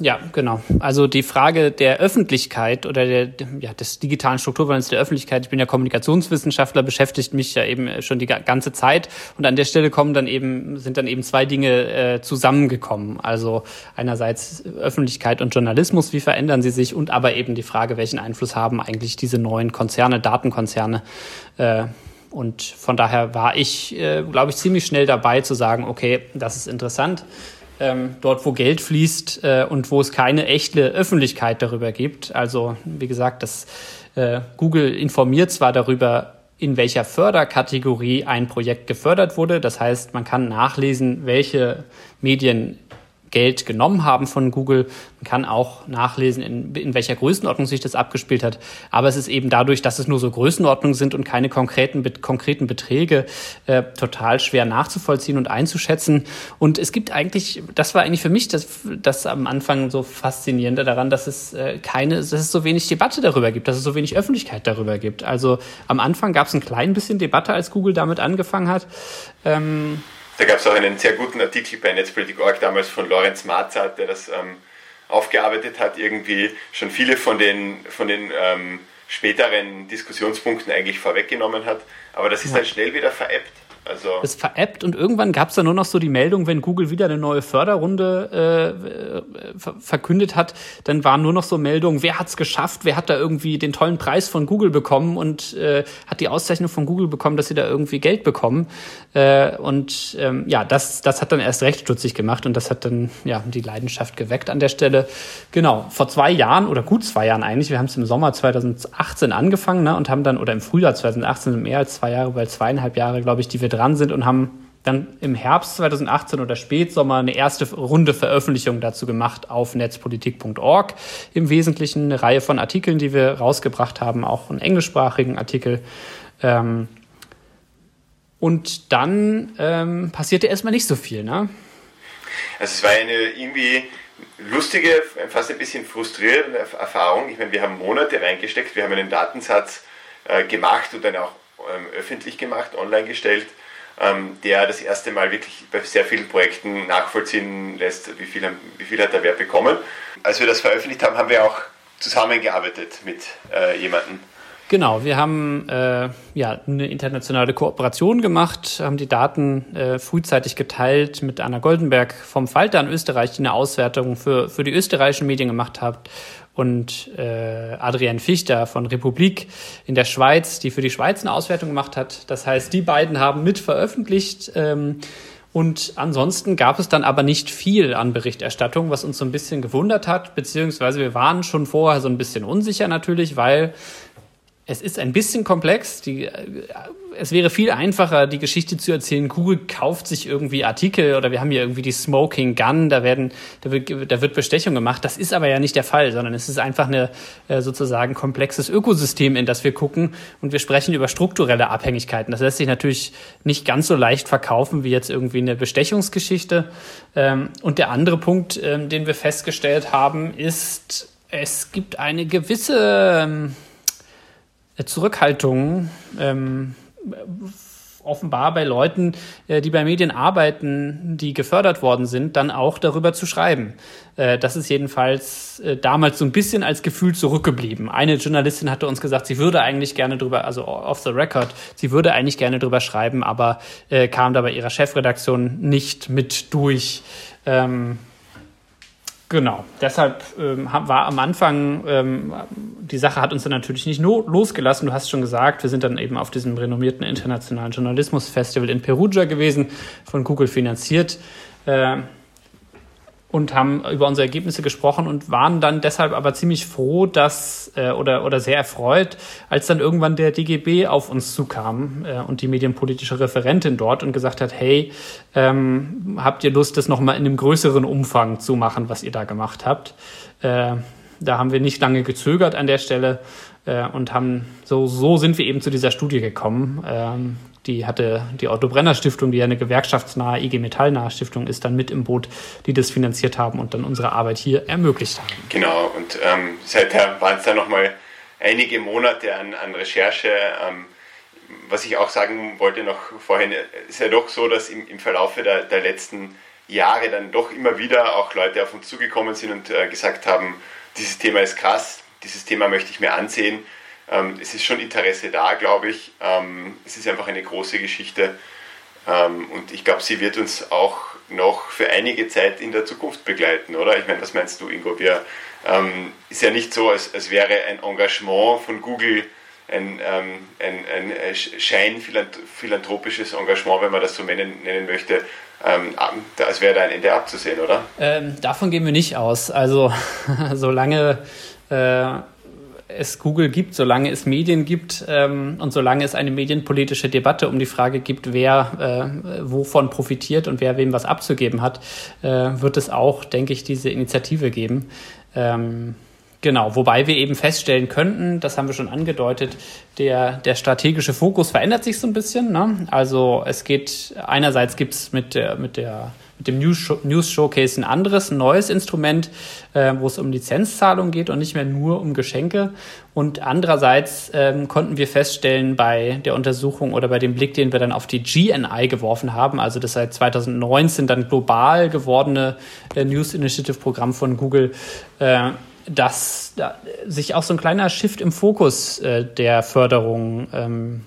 Ja, genau. Also die Frage der Öffentlichkeit oder der, ja, des digitalen Strukturwandels der Öffentlichkeit, ich bin ja Kommunikationswissenschaftler, beschäftigt mich ja eben schon die ganze Zeit und an der Stelle kommen dann eben, sind dann eben zwei Dinge äh, zusammengekommen. Also einerseits Öffentlichkeit und Journalismus, wie verändern sie sich und aber eben die Frage, welchen Einfluss haben eigentlich diese neuen Konzerne, Datenkonzerne äh, und von daher war ich, äh, glaube ich, ziemlich schnell dabei zu sagen, okay, das ist interessant ähm, dort, wo Geld fließt äh, und wo es keine echte Öffentlichkeit darüber gibt. Also wie gesagt, das äh, Google informiert zwar darüber, in welcher Förderkategorie ein Projekt gefördert wurde. Das heißt, man kann nachlesen, welche Medien Geld genommen haben von Google. Man kann auch nachlesen, in, in welcher Größenordnung sich das abgespielt hat. Aber es ist eben dadurch, dass es nur so Größenordnungen sind und keine konkreten, konkreten Beträge, äh, total schwer nachzuvollziehen und einzuschätzen. Und es gibt eigentlich, das war eigentlich für mich das, das am Anfang so faszinierende daran, dass es äh, keine, dass es so wenig Debatte darüber gibt, dass es so wenig Öffentlichkeit darüber gibt. Also am Anfang gab es ein klein bisschen Debatte, als Google damit angefangen hat. Ähm, da gab es auch einen sehr guten Artikel bei Netzpolitik.org damals von Lorenz Marzart, der das ähm, aufgearbeitet hat, irgendwie schon viele von den, von den ähm, späteren Diskussionspunkten eigentlich vorweggenommen hat. Aber das ist ja. dann schnell wieder veräppt. Also es veräppt und irgendwann gab es dann nur noch so die Meldung, wenn Google wieder eine neue Förderrunde äh, ver verkündet hat, dann waren nur noch so Meldungen, wer hat's geschafft, wer hat da irgendwie den tollen Preis von Google bekommen und äh, hat die Auszeichnung von Google bekommen, dass sie da irgendwie Geld bekommen. Äh, und ähm, ja, das, das hat dann erst recht stutzig gemacht und das hat dann ja die Leidenschaft geweckt an der Stelle. Genau, vor zwei Jahren oder gut zwei Jahren eigentlich, wir haben es im Sommer 2018 angefangen ne, und haben dann, oder im Frühjahr 2018, mehr als zwei Jahre, weil zweieinhalb Jahre, glaube ich, die wir dran sind und haben dann im Herbst 2018 oder Spätsommer eine erste Runde Veröffentlichung dazu gemacht auf netzpolitik.org. Im Wesentlichen eine Reihe von Artikeln, die wir rausgebracht haben, auch einen englischsprachigen Artikel. Ähm, und dann ähm, passierte erstmal nicht so viel, ne? Also es war eine irgendwie lustige, fast ein bisschen frustrierende Erfahrung. Ich meine, wir haben Monate reingesteckt, wir haben einen Datensatz äh, gemacht und dann auch ähm, öffentlich gemacht, online gestellt, der das erste Mal wirklich bei sehr vielen Projekten nachvollziehen lässt, wie viel, wie viel hat der Wer bekommen. Als wir das veröffentlicht haben, haben wir auch zusammengearbeitet mit äh, jemandem. Genau, wir haben äh, ja eine internationale Kooperation gemacht, haben die Daten äh, frühzeitig geteilt mit Anna Goldenberg vom Falter in Österreich, die eine Auswertung für, für die österreichischen Medien gemacht hat und äh, Adrian Fichter von Republik in der Schweiz, die für die Schweiz eine Auswertung gemacht hat. Das heißt, die beiden haben mit veröffentlicht. Ähm, und ansonsten gab es dann aber nicht viel an Berichterstattung, was uns so ein bisschen gewundert hat, beziehungsweise wir waren schon vorher so ein bisschen unsicher natürlich, weil es ist ein bisschen komplex. Die, äh, es wäre viel einfacher, die Geschichte zu erzählen. Google kauft sich irgendwie Artikel oder wir haben hier irgendwie die Smoking Gun, da werden, da wird, da wird Bestechung gemacht. Das ist aber ja nicht der Fall, sondern es ist einfach eine äh, sozusagen komplexes Ökosystem, in das wir gucken und wir sprechen über strukturelle Abhängigkeiten. Das lässt sich natürlich nicht ganz so leicht verkaufen wie jetzt irgendwie eine Bestechungsgeschichte. Ähm, und der andere Punkt, ähm, den wir festgestellt haben, ist, es gibt eine gewisse ähm, Zurückhaltung ähm, offenbar bei Leuten, äh, die bei Medien arbeiten, die gefördert worden sind, dann auch darüber zu schreiben. Äh, das ist jedenfalls äh, damals so ein bisschen als Gefühl zurückgeblieben. Eine Journalistin hatte uns gesagt, sie würde eigentlich gerne drüber, also off the record, sie würde eigentlich gerne drüber schreiben, aber kam da bei ihrer Chefredaktion nicht mit durch. Ähm, Genau, deshalb ähm, war am Anfang, ähm, die Sache hat uns dann natürlich nicht losgelassen. Du hast schon gesagt, wir sind dann eben auf diesem renommierten internationalen Journalismusfestival in Perugia gewesen, von Google finanziert. Äh, und haben über unsere Ergebnisse gesprochen und waren dann deshalb aber ziemlich froh, dass äh, oder oder sehr erfreut, als dann irgendwann der DGB auf uns zukam äh, und die medienpolitische Referentin dort und gesagt hat, hey, ähm, habt ihr Lust, das nochmal in einem größeren Umfang zu machen, was ihr da gemacht habt? Äh, da haben wir nicht lange gezögert an der Stelle äh, und haben so, so sind wir eben zu dieser Studie gekommen. Ähm, die hatte die Otto Brenner Stiftung, die ja eine gewerkschaftsnahe, IG Metallnahe Stiftung ist, dann mit im Boot, die das finanziert haben und dann unsere Arbeit hier ermöglicht haben. Genau, und ähm, seither waren es dann nochmal einige Monate an, an Recherche. Ähm, was ich auch sagen wollte noch vorhin, ist ja doch so, dass im, im Verlaufe der, der letzten Jahre dann doch immer wieder auch Leute auf uns zugekommen sind und äh, gesagt haben, dieses Thema ist krass, dieses Thema möchte ich mir ansehen. Ähm, es ist schon Interesse da, glaube ich. Ähm, es ist einfach eine große Geschichte ähm, und ich glaube, sie wird uns auch noch für einige Zeit in der Zukunft begleiten, oder? Ich meine, was meinst du, Ingo? Wir, ähm, ist ja nicht so, als, als wäre ein Engagement von Google ein, ähm, ein, ein scheinphilanthropisches Engagement, wenn man das so nennen, nennen möchte, ähm, als wäre da ein Ende abzusehen, oder? Ähm, davon gehen wir nicht aus. Also [LAUGHS] solange es Google gibt, solange es Medien gibt ähm, und solange es eine medienpolitische Debatte um die Frage gibt, wer äh, wovon profitiert und wer wem was abzugeben hat, äh, wird es auch, denke ich, diese Initiative geben. Ähm, Genau, wobei wir eben feststellen könnten, das haben wir schon angedeutet, der, der strategische Fokus verändert sich so ein bisschen. Ne? Also es geht, einerseits gibt es mit der, mit der mit dem News, News Showcase ein anderes, ein neues Instrument, äh, wo es um Lizenzzahlung geht und nicht mehr nur um Geschenke. Und andererseits ähm, konnten wir feststellen bei der Untersuchung oder bei dem Blick, den wir dann auf die GNI geworfen haben, also das seit 2019 dann global gewordene äh, News Initiative Programm von Google, äh, dass da sich auch so ein kleiner Shift im Fokus äh, der Förderung ähm,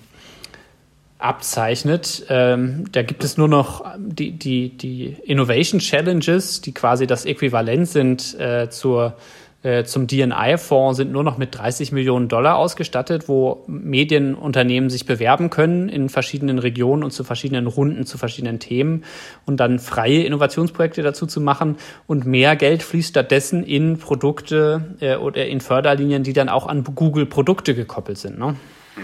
abzeichnet. Ähm, da gibt es nur noch die, die, die Innovation Challenges, die quasi das Äquivalent sind äh, zur äh, zum DNI-Fonds sind nur noch mit 30 Millionen Dollar ausgestattet, wo Medienunternehmen sich bewerben können in verschiedenen Regionen und zu verschiedenen Runden, zu verschiedenen Themen und dann freie Innovationsprojekte dazu zu machen. Und mehr Geld fließt stattdessen in Produkte äh, oder in Förderlinien, die dann auch an Google-Produkte gekoppelt sind. Ne? Mhm.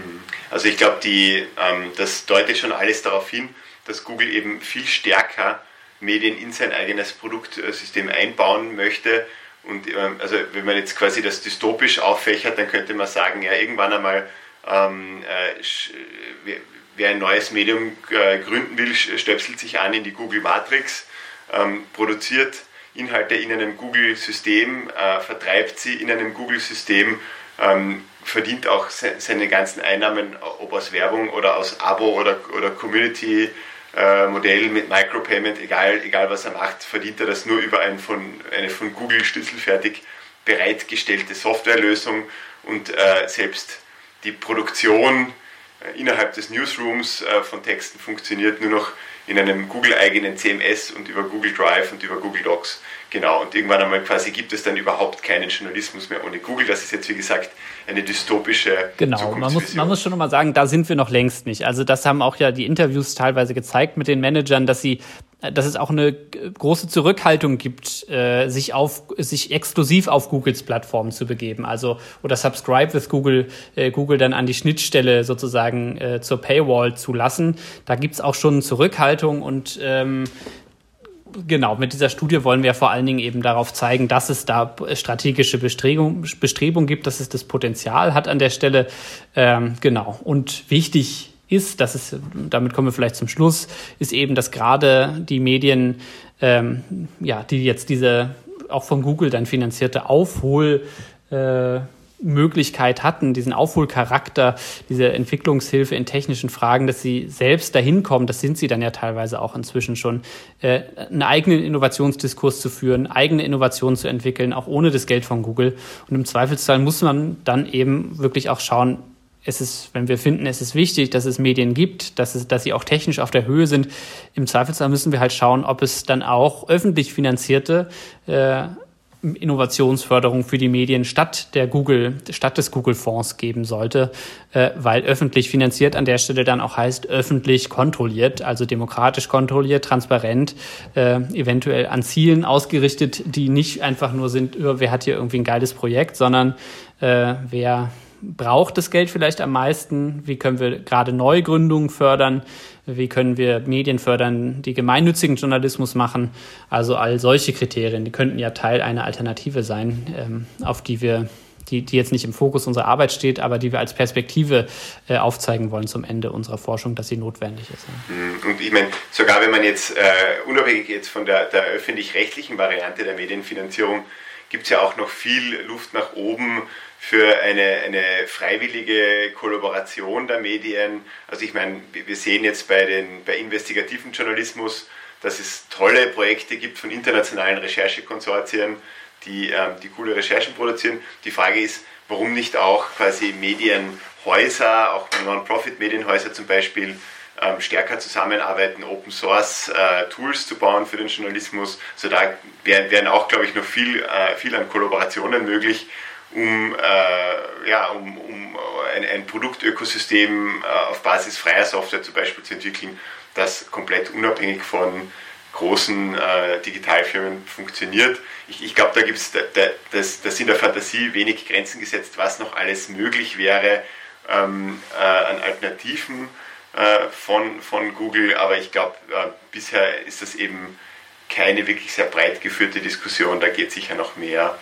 Also ich glaube, ähm, das deutet schon alles darauf hin, dass Google eben viel stärker Medien in sein eigenes Produktsystem einbauen möchte und ähm, also wenn man jetzt quasi das dystopisch auffächert, dann könnte man sagen, ja, irgendwann einmal, ähm, äh, wer ein neues Medium äh, gründen will, stöpselt sich an in die Google Matrix, ähm, produziert Inhalte in einem Google-System, äh, vertreibt sie in einem Google-System, ähm, verdient auch se seine ganzen Einnahmen, ob aus Werbung oder aus Abo oder, oder Community äh, Modell mit Micropayment, egal, egal was er macht, verdient er das nur über ein von, eine von Google schlüsselfertig bereitgestellte Softwarelösung und äh, selbst die Produktion äh, innerhalb des Newsrooms äh, von Texten funktioniert nur noch in einem Google-eigenen CMS und über Google Drive und über Google Docs. Genau, und irgendwann einmal quasi gibt es dann überhaupt keinen Journalismus mehr ohne Google. Das ist jetzt, wie gesagt, eine dystopische Genau, man muss, man muss schon mal sagen, da sind wir noch längst nicht. Also das haben auch ja die Interviews teilweise gezeigt mit den Managern, dass sie dass es auch eine große Zurückhaltung gibt, äh, sich auf sich exklusiv auf Googles Plattform zu begeben, also oder Subscribe with Google, äh, Google dann an die Schnittstelle sozusagen äh, zur Paywall zu lassen. Da gibt's auch schon Zurückhaltung und ähm, Genau, mit dieser Studie wollen wir vor allen Dingen eben darauf zeigen, dass es da strategische Bestrebungen Bestrebung gibt, dass es das Potenzial hat an der Stelle. Ähm, genau. Und wichtig ist, dass es, damit kommen wir vielleicht zum Schluss, ist eben, dass gerade die Medien, ähm, ja, die jetzt diese auch von Google dann finanzierte Aufhol äh, Möglichkeit hatten, diesen Aufholcharakter, diese Entwicklungshilfe in technischen Fragen, dass sie selbst dahin kommen, das sind sie dann ja teilweise auch inzwischen schon, äh, einen eigenen Innovationsdiskurs zu führen, eigene Innovationen zu entwickeln, auch ohne das Geld von Google. Und im Zweifelsfall muss man dann eben wirklich auch schauen, es ist, wenn wir finden, es ist wichtig, dass es Medien gibt, dass, es, dass sie auch technisch auf der Höhe sind, im Zweifelsfall müssen wir halt schauen, ob es dann auch öffentlich finanzierte äh, Innovationsförderung für die Medien statt der Google, statt des Google-Fonds geben sollte, äh, weil öffentlich finanziert an der Stelle dann auch heißt öffentlich kontrolliert, also demokratisch kontrolliert, transparent, äh, eventuell an Zielen ausgerichtet, die nicht einfach nur sind, wer hat hier irgendwie ein geiles Projekt, sondern äh, wer braucht das Geld vielleicht am meisten? Wie können wir gerade Neugründungen fördern? Wie können wir Medien fördern, die gemeinnützigen Journalismus machen? Also all solche Kriterien, die könnten ja Teil einer Alternative sein, ähm, auf die wir die, die jetzt nicht im Fokus unserer Arbeit steht, aber die wir als Perspektive äh, aufzeigen wollen zum Ende unserer Forschung, dass sie notwendig ist. Mhm. Und ich meine, sogar wenn man jetzt äh, unabhängig jetzt von der, der öffentlich-rechtlichen Variante der Medienfinanzierung, gibt es ja auch noch viel Luft nach oben für eine, eine freiwillige Kollaboration der Medien. Also ich meine, wir sehen jetzt bei, den, bei investigativen Journalismus, dass es tolle Projekte gibt von internationalen Recherchekonsortien, die, ähm, die coole Recherchen produzieren. Die Frage ist, warum nicht auch quasi Medienhäuser, auch Non-Profit-Medienhäuser zum Beispiel, ähm, stärker zusammenarbeiten, Open Source äh, Tools zu bauen für den Journalismus. Also da wären auch, glaube ich, noch viel, äh, viel an Kollaborationen möglich, um, äh, ja, um, um ein, ein Produktökosystem äh, auf Basis freier Software zum Beispiel zu entwickeln, das komplett unabhängig von großen äh, Digitalfirmen funktioniert. Ich, ich glaube, da gibt es, da, das, das sind der Fantasie wenig Grenzen gesetzt, was noch alles möglich wäre ähm, äh, an Alternativen äh, von, von Google, aber ich glaube, äh, bisher ist das eben keine wirklich sehr breit geführte Diskussion, da geht sicher noch mehr.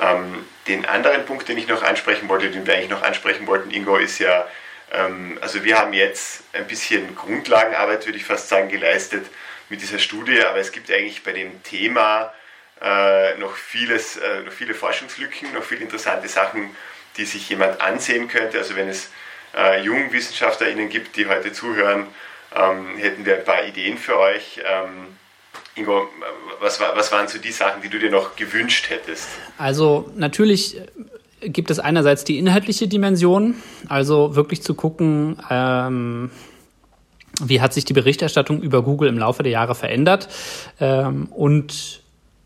Ähm, den anderen Punkt, den ich noch ansprechen wollte, den wir eigentlich noch ansprechen wollten, Ingo, ist ja, ähm, also wir haben jetzt ein bisschen Grundlagenarbeit, würde ich fast sagen, geleistet mit dieser Studie, aber es gibt eigentlich bei dem Thema äh, noch, vieles, äh, noch viele Forschungslücken, noch viele interessante Sachen, die sich jemand ansehen könnte. Also wenn es äh, jungen WissenschaftlerInnen gibt, die heute zuhören, ähm, hätten wir ein paar Ideen für euch. Ähm, Ingo, was, was waren so die Sachen, die du dir noch gewünscht hättest? Also natürlich gibt es einerseits die inhaltliche Dimension, also wirklich zu gucken, ähm, wie hat sich die Berichterstattung über Google im Laufe der Jahre verändert ähm, und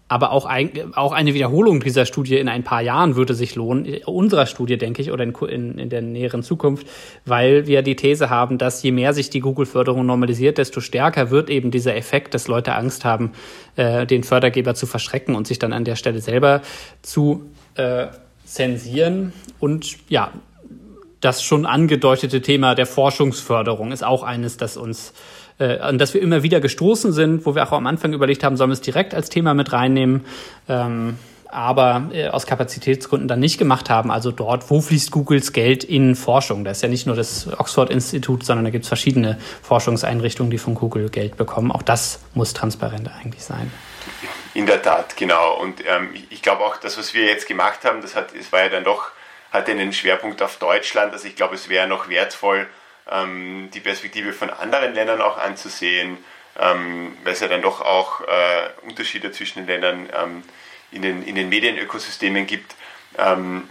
aber auch, ein, auch eine Wiederholung dieser Studie in ein paar Jahren würde sich lohnen, unserer Studie, denke ich, oder in, in, in der näheren Zukunft, weil wir die These haben, dass je mehr sich die Google-Förderung normalisiert, desto stärker wird eben dieser Effekt, dass Leute Angst haben, äh, den Fördergeber zu verschrecken und sich dann an der Stelle selber zu äh, zensieren. Und ja, das schon angedeutete Thema der Forschungsförderung ist auch eines, das uns äh, an das wir immer wieder gestoßen sind, wo wir auch am Anfang überlegt haben, sollen wir es direkt als Thema mit reinnehmen. Ähm, aber äh, aus Kapazitätsgründen dann nicht gemacht haben. Also dort, wo fließt Googles Geld in Forschung? Da ist ja nicht nur das Oxford-Institut, sondern da gibt es verschiedene Forschungseinrichtungen, die von Google Geld bekommen. Auch das muss transparent eigentlich sein. In der Tat, genau. Und ähm, ich glaube auch, das, was wir jetzt gemacht haben, das, hat, das war ja dann doch, hatte einen Schwerpunkt auf Deutschland. Also ich glaube, es wäre noch wertvoll, ähm, die Perspektive von anderen Ländern auch anzusehen, ähm, weil es ja dann doch auch äh, Unterschiede zwischen den Ländern ähm, in, den, in den Medienökosystemen gibt. Ähm,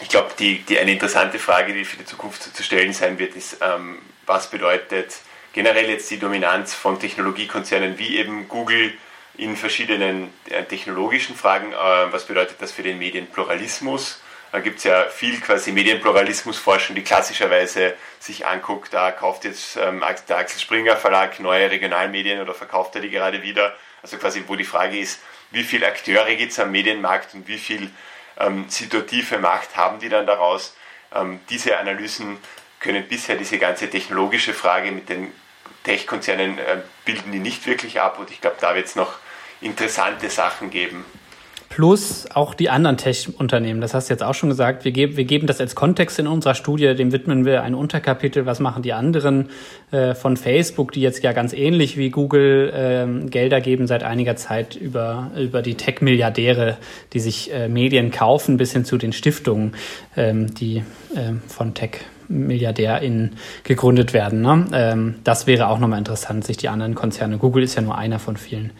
ich glaube, die, die eine interessante Frage, die für die Zukunft zu stellen sein wird, ist, ähm, was bedeutet generell jetzt die Dominanz von Technologiekonzernen wie eben Google in verschiedenen äh, technologischen Fragen, äh, was bedeutet das für den Medienpluralismus? Da gibt es ja viel quasi Medienpluralismusforschung, die klassischerweise sich anguckt, da kauft jetzt ähm, der Axel Springer Verlag neue Regionalmedien oder verkauft er die gerade wieder. Also quasi, wo die Frage ist, wie viele Akteure gibt es am Medienmarkt und wie viel ähm, situative Macht haben die dann daraus? Ähm, diese Analysen können bisher diese ganze technologische Frage mit den Tech-Konzernen äh, bilden die nicht wirklich ab und ich glaube, da wird es noch interessante Sachen geben plus auch die anderen Tech-Unternehmen. Das hast du jetzt auch schon gesagt. Wir, geben, wir geben das als Kontext in unserer Studie, dem widmen wir ein Unterkapitel, was machen die anderen äh, von Facebook, die jetzt ja ganz ähnlich wie Google äh, Gelder geben seit einiger Zeit über, über die Tech-Milliardäre, die sich äh, Medien kaufen, bis hin zu den Stiftungen, ähm, die ähm, von Tech MilliardärInnen gegründet werden. Ne? Ähm, das wäre auch nochmal interessant, sich die anderen Konzerne, Google ist ja nur einer von vielen,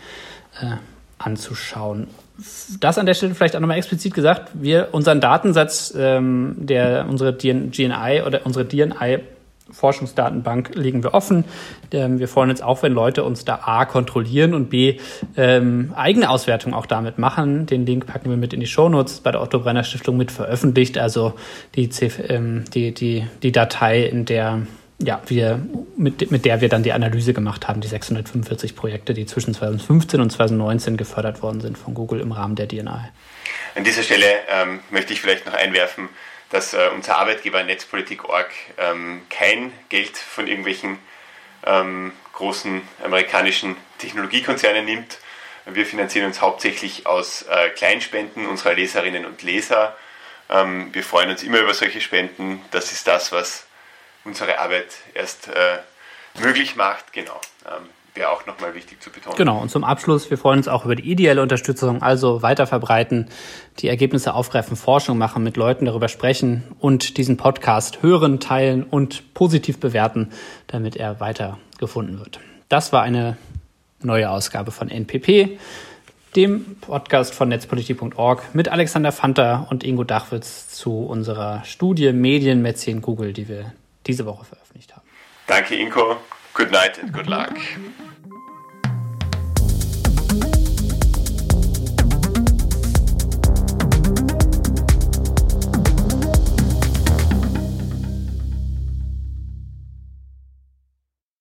äh, anzuschauen das an der Stelle vielleicht auch nochmal explizit gesagt, wir unseren Datensatz, ähm, der unsere GNI oder unsere DNI Forschungsdatenbank legen wir offen. Ähm, wir freuen uns auch, wenn Leute uns da A kontrollieren und B ähm, eigene Auswertungen auch damit machen. Den Link packen wir mit in die Shownotes bei der Otto Brenner Stiftung mit veröffentlicht. Also die, ähm, die, die, die Datei, in der ja, wir, mit, mit der wir dann die Analyse gemacht haben, die 645 Projekte, die zwischen 2015 und 2019 gefördert worden sind von Google im Rahmen der DNI. An dieser Stelle ähm, möchte ich vielleicht noch einwerfen, dass äh, unser Arbeitgeber Netzpolitik.org ähm, kein Geld von irgendwelchen ähm, großen amerikanischen Technologiekonzernen nimmt. Wir finanzieren uns hauptsächlich aus äh, Kleinspenden unserer Leserinnen und Leser Ähm, wir freuen uns immer über solche Spenden. Das ist das, was unsere Arbeit erst äh, möglich macht. Genau. Ähm, Wäre auch nochmal wichtig zu betonen. Genau. Und zum Abschluss, wir freuen uns auch über die ideelle Unterstützung, also weiter verbreiten, die Ergebnisse aufgreifen, Forschung machen, mit Leuten darüber sprechen und diesen Podcast hören, teilen und positiv bewerten, damit er weiter gefunden wird. Das war eine neue Ausgabe von NPP dem Podcast von netzpolitik.org mit Alexander Fanta und Ingo Dachwitz zu unserer Studie Medien Mäzen Google, die wir diese Woche veröffentlicht haben. Danke, Ingo. Good night and good luck.